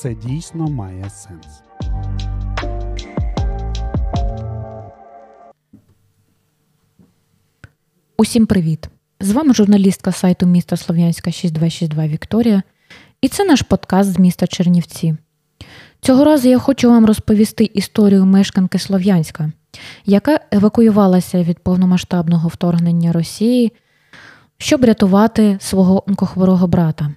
це дійсно має сенс. Усім привіт! З вами журналістка сайту міста Слов'янська 6262 Вікторія, і це наш подкаст з міста Чернівці. Цього разу я хочу вам розповісти історію мешканки Слов'янська, яка евакуювалася від повномасштабного вторгнення Росії, щоб рятувати свого онкохворого брата.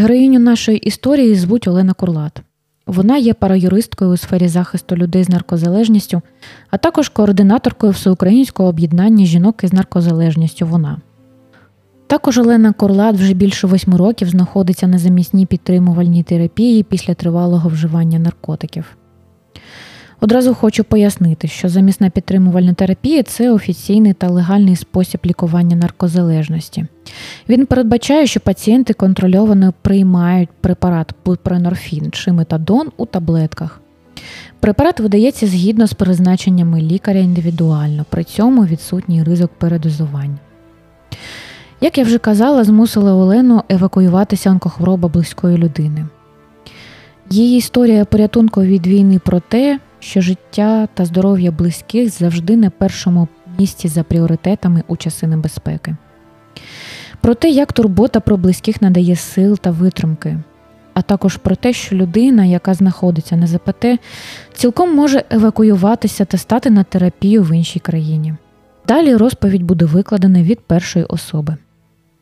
Героїню нашої історії звуть Олена Курлат. Вона є параюристкою у сфері захисту людей з наркозалежністю, а також координаторкою всеукраїнського об'єднання жінок із наркозалежністю. Вона. Також Олена Корлат вже більше восьми років знаходиться на замісній підтримувальній терапії після тривалого вживання наркотиків. Одразу хочу пояснити, що замісна підтримувальна терапія це офіційний та легальний спосіб лікування наркозалежності. Він передбачає, що пацієнти контрольовано приймають препарат бупренорфін чи метадон у таблетках. Препарат видається згідно з призначеннями лікаря індивідуально, при цьому відсутній ризик передозування. Як я вже казала, змусила Олену евакуюватися онкохвороба близької людини. Її історія порятунку від війни про те, що життя та здоров'я близьких завжди на першому місці за пріоритетами у часи небезпеки. Про те, як турбота про близьких надає сил та витримки, а також про те, що людина, яка знаходиться на ЗПТ, цілком може евакуюватися та стати на терапію в іншій країні. Далі розповідь буде викладена від першої особи.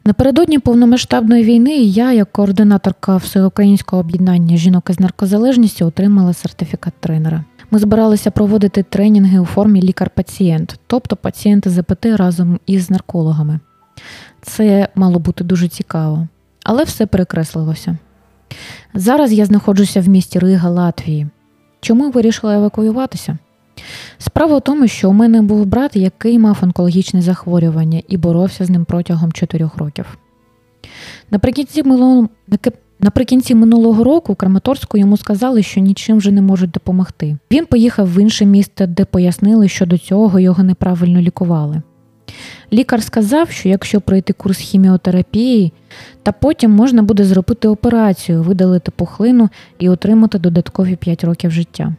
Напередодні повномасштабної війни я, як координаторка всеукраїнського об'єднання жінок із наркозалежністю, отримала сертифікат тренера. Ми збиралися проводити тренінги у формі лікар-пацієнт, тобто пацієнти ЗПТ разом із наркологами. Це мало бути дуже цікаво, але все перекреслилося. Зараз я знаходжуся в місті Рига, Латвії. Чому вирішила евакуюватися? Справа в тому, що у мене був брат, який мав онкологічне захворювання і боровся з ним протягом 4 років. Наприкінці минулого, наприкінці минулого року Краматорську йому сказали, що нічим вже не можуть допомогти. Він поїхав в інше місто, де пояснили, що до цього його неправильно лікували. Лікар сказав, що якщо пройти курс хіміотерапії, та потім можна буде зробити операцію, видалити пухлину і отримати додаткові 5 років життя.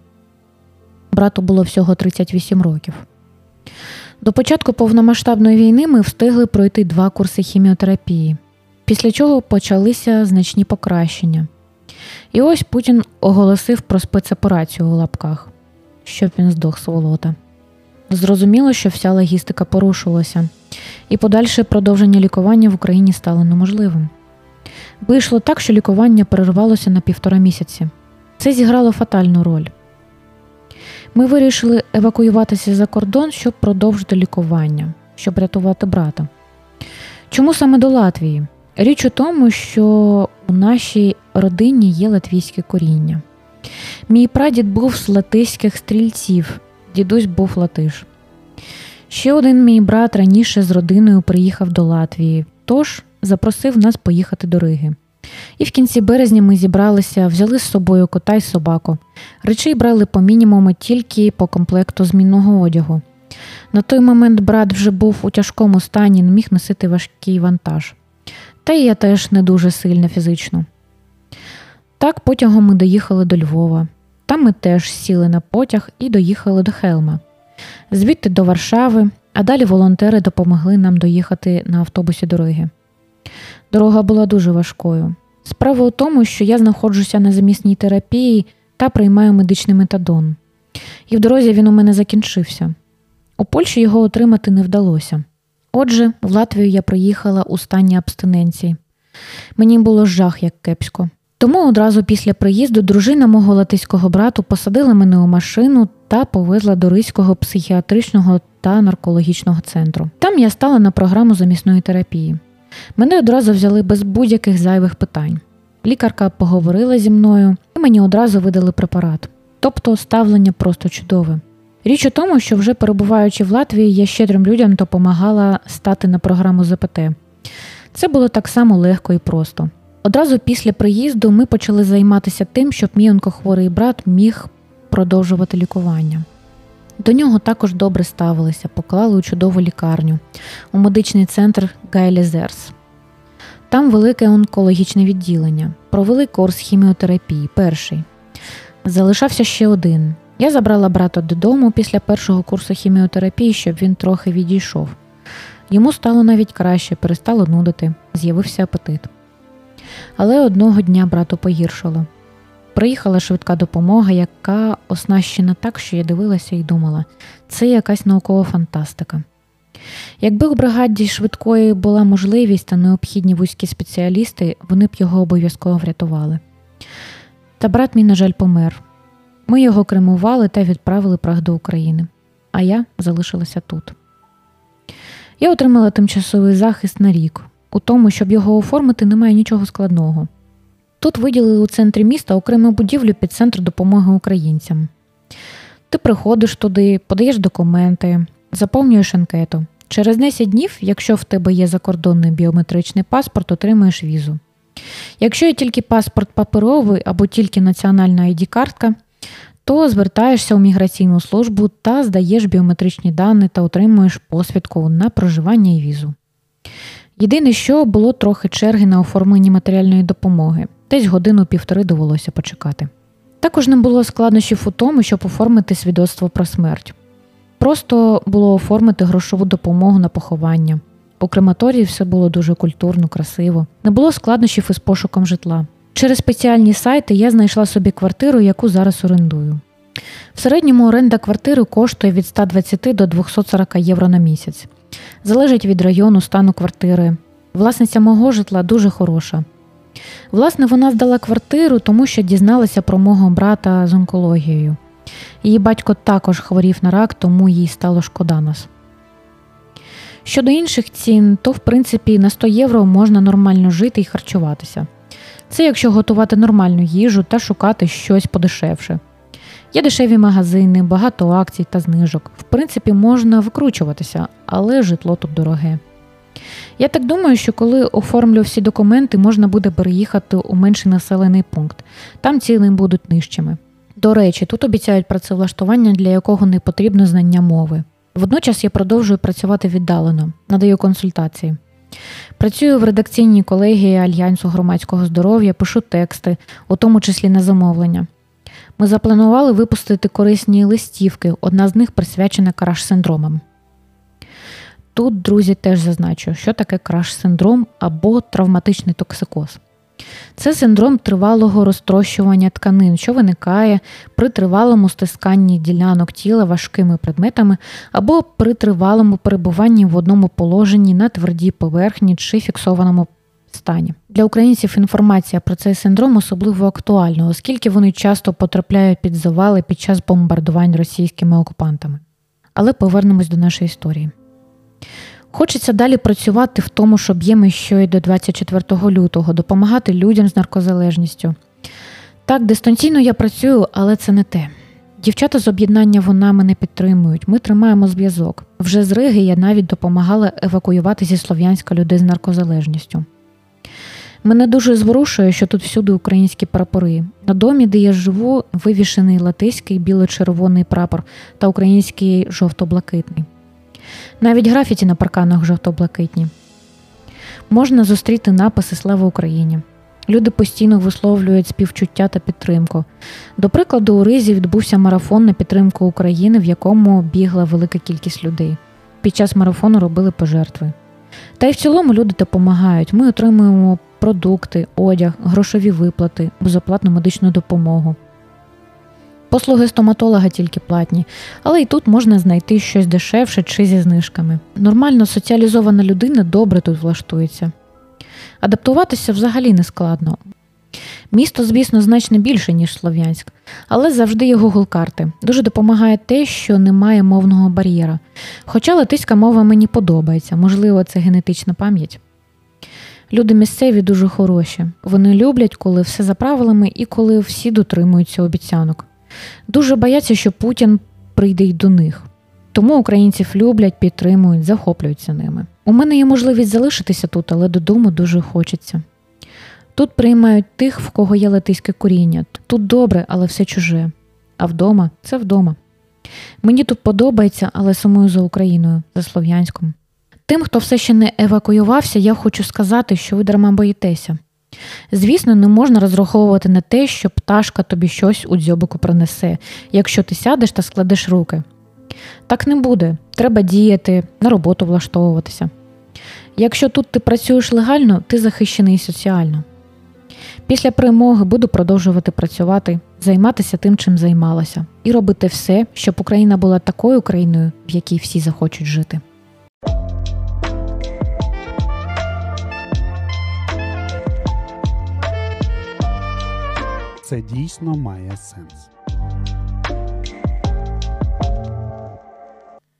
Брату було всього 38 років. До початку повномасштабної війни ми встигли пройти два курси хіміотерапії, після чого почалися значні покращення. І ось Путін оголосив про спецоперацію у лапках, щоб він здох сволота. Зрозуміло, що вся логістика порушилася, і подальше продовження лікування в Україні стало неможливим. Вийшло так, що лікування перервалося на півтора місяці. Це зіграло фатальну роль. Ми вирішили евакуюватися за кордон, щоб продовжити лікування, щоб рятувати брата. Чому саме до Латвії? Річ у тому, що у нашій родині є латвійське коріння. Мій прадід був з латиських стрільців, дідусь був латиш. Ще один мій брат раніше з родиною приїхав до Латвії, тож запросив нас поїхати до Риги. І в кінці березня ми зібралися, взяли з собою кота й собаку. Речей брали по мінімуму тільки по комплекту змінного одягу. На той момент брат вже був у тяжкому стані, не міг носити важкий вантаж. Та й я теж не дуже сильно фізично. Так потягом ми доїхали до Львова. Там ми теж сіли на потяг і доїхали до Хелма, звідти до Варшави, а далі волонтери допомогли нам доїхати на автобусі дороги. Дорога була дуже важкою. Справа у тому, що я знаходжуся на замісній терапії та приймаю медичний метадон. І в дорозі він у мене закінчився. У Польщі його отримати не вдалося. Отже, в Латвію я приїхала у стані абстиненції. Мені було жах як кепсько. Тому одразу після приїзду дружина мого латиського брату посадила мене у машину та повезла до Ризького психіатричного та наркологічного центру. Там я стала на програму замісної терапії. Мене одразу взяли без будь-яких зайвих питань. Лікарка поговорила зі мною і мені одразу видали препарат. Тобто ставлення просто чудове. Річ у тому, що вже перебуваючи в Латвії, я щедрим людям допомагала стати на програму ЗПТ. Це було так само легко і просто. Одразу після приїзду ми почали займатися тим, щоб мій онкохворий брат міг продовжувати лікування. До нього також добре ставилися, поклали у чудову лікарню, у медичний центр Гайлізерс. Там велике онкологічне відділення. Провели курс хіміотерапії, перший. Залишався ще один. Я забрала брата додому після першого курсу хіміотерапії, щоб він трохи відійшов. Йому стало навіть краще, перестало нудити, з'явився апетит. Але одного дня брату погіршило. Приїхала швидка допомога, яка оснащена так, що я дивилася і думала, це якась наукова фантастика. Якби у бригаді швидкої була можливість та необхідні вузькі спеціалісти, вони б його обов'язково врятували. Та брат мій, на жаль, помер. Ми його кремували та відправили прах до України, а я залишилася тут. Я отримала тимчасовий захист на рік. У тому, щоб його оформити, немає нічого складного. Тут виділили у центрі міста окрему будівлю під центр допомоги українцям. Ти приходиш туди, подаєш документи, заповнюєш анкету. Через 10 днів, якщо в тебе є закордонний біометричний паспорт, отримуєш візу. Якщо є тільки паспорт паперовий або тільки національна id картка то звертаєшся у міграційну службу та здаєш біометричні дані та отримуєш посвідку на проживання і візу. Єдине, що було трохи черги на оформленні матеріальної допомоги, десь годину-півтори довелося почекати. Також не було складнощів у тому, щоб оформити свідоцтво про смерть. Просто було оформити грошову допомогу на поховання. У крематорії все було дуже культурно, красиво. Не було складнощів із пошуком житла. Через спеціальні сайти я знайшла собі квартиру, яку зараз орендую. В середньому оренда квартири коштує від 120 до 240 євро на місяць. Залежить від району, стану квартири. Власниця мого житла дуже хороша. Власне, вона здала квартиру, тому що дізналася про мого брата з онкологією. Її батько також хворів на рак, тому їй стало шкода нас. Щодо інших цін, то в принципі на 100 євро можна нормально жити і харчуватися. Це якщо готувати нормальну їжу та шукати щось подешевше. Є дешеві магазини, багато акцій та знижок. В принципі, можна викручуватися, але житло тут дороге. Я так думаю, що коли оформлю всі документи, можна буде переїхати у менший населений пункт, там ціни будуть нижчими. До речі, тут обіцяють працевлаштування, для якого не потрібно знання мови. Водночас я продовжую працювати віддалено, надаю консультації. Працюю в редакційній колегії Альянсу громадського здоров'я, пишу тексти, у тому числі на замовлення. Ми запланували випустити корисні листівки, одна з них присвячена краш-синдромам. Тут, друзі, теж зазначу, що таке краш-синдром або травматичний токсикоз. Це синдром тривалого розтрощування тканин, що виникає при тривалому стисканні ділянок тіла важкими предметами або при тривалому перебуванні в одному положенні на твердій поверхні чи фіксованому стані. Для українців інформація про цей синдром особливо актуальна, оскільки вони часто потрапляють під завали під час бомбардувань російськими окупантами. Але повернемось до нашої історії. Хочеться далі працювати в тому ж об'ємі, що й до 24 лютого, допомагати людям з наркозалежністю. Так, дистанційно я працюю, але це не те. Дівчата з об'єднання вона мене підтримують. Ми тримаємо зв'язок. Вже з Риги я навіть допомагала евакуювати зі Слов'янська людей з наркозалежністю. Мене дуже зворушує, що тут всюди українські прапори. На домі, де я живу, вивішений латиський біло-червоний прапор та український жовто-блакитний. Навіть графіті на парканах жовто-блакитні. Можна зустріти написи Слава Україні. Люди постійно висловлюють співчуття та підтримку. До прикладу, у Ризі відбувся марафон на підтримку України, в якому бігла велика кількість людей. Під час марафону робили пожертви. Та й в цілому люди допомагають. Ми отримуємо продукти, одяг, грошові виплати, безоплатну медичну допомогу. Послуги стоматолога тільки платні, але і тут можна знайти щось дешевше чи зі знижками. Нормально соціалізована людина добре тут влаштується. Адаптуватися взагалі не складно. Місто, звісно, значно більше, ніж Слов'янськ, але завжди є Google карти. Дуже допомагає те, що немає мовного бар'єра. Хоча латиська мова мені подобається, можливо, це генетична пам'ять. Люди місцеві дуже хороші. Вони люблять, коли все за правилами і коли всі дотримуються обіцянок. Дуже бояться, що Путін прийде й до них. Тому українців люблять, підтримують, захоплюються ними. У мене є можливість залишитися тут, але додому дуже хочеться. Тут приймають тих, в кого є латиське коріння. Тут добре, але все чуже. А вдома це вдома. Мені тут подобається, але сумую за Україною, за Слов'янськом. Тим, хто все ще не евакуювався, я хочу сказати, що ви дарма боїтеся. Звісно, не можна розраховувати на те, що пташка тобі щось у дзьобику принесе, якщо ти сядеш та складеш руки. Так не буде. Треба діяти, на роботу влаштовуватися. Якщо тут ти працюєш легально, ти захищений соціально. Після перемоги буду продовжувати працювати, займатися тим, чим займалася, і робити все, щоб Україна була такою країною, в якій всі захочуть жити. це дійсно має сенс.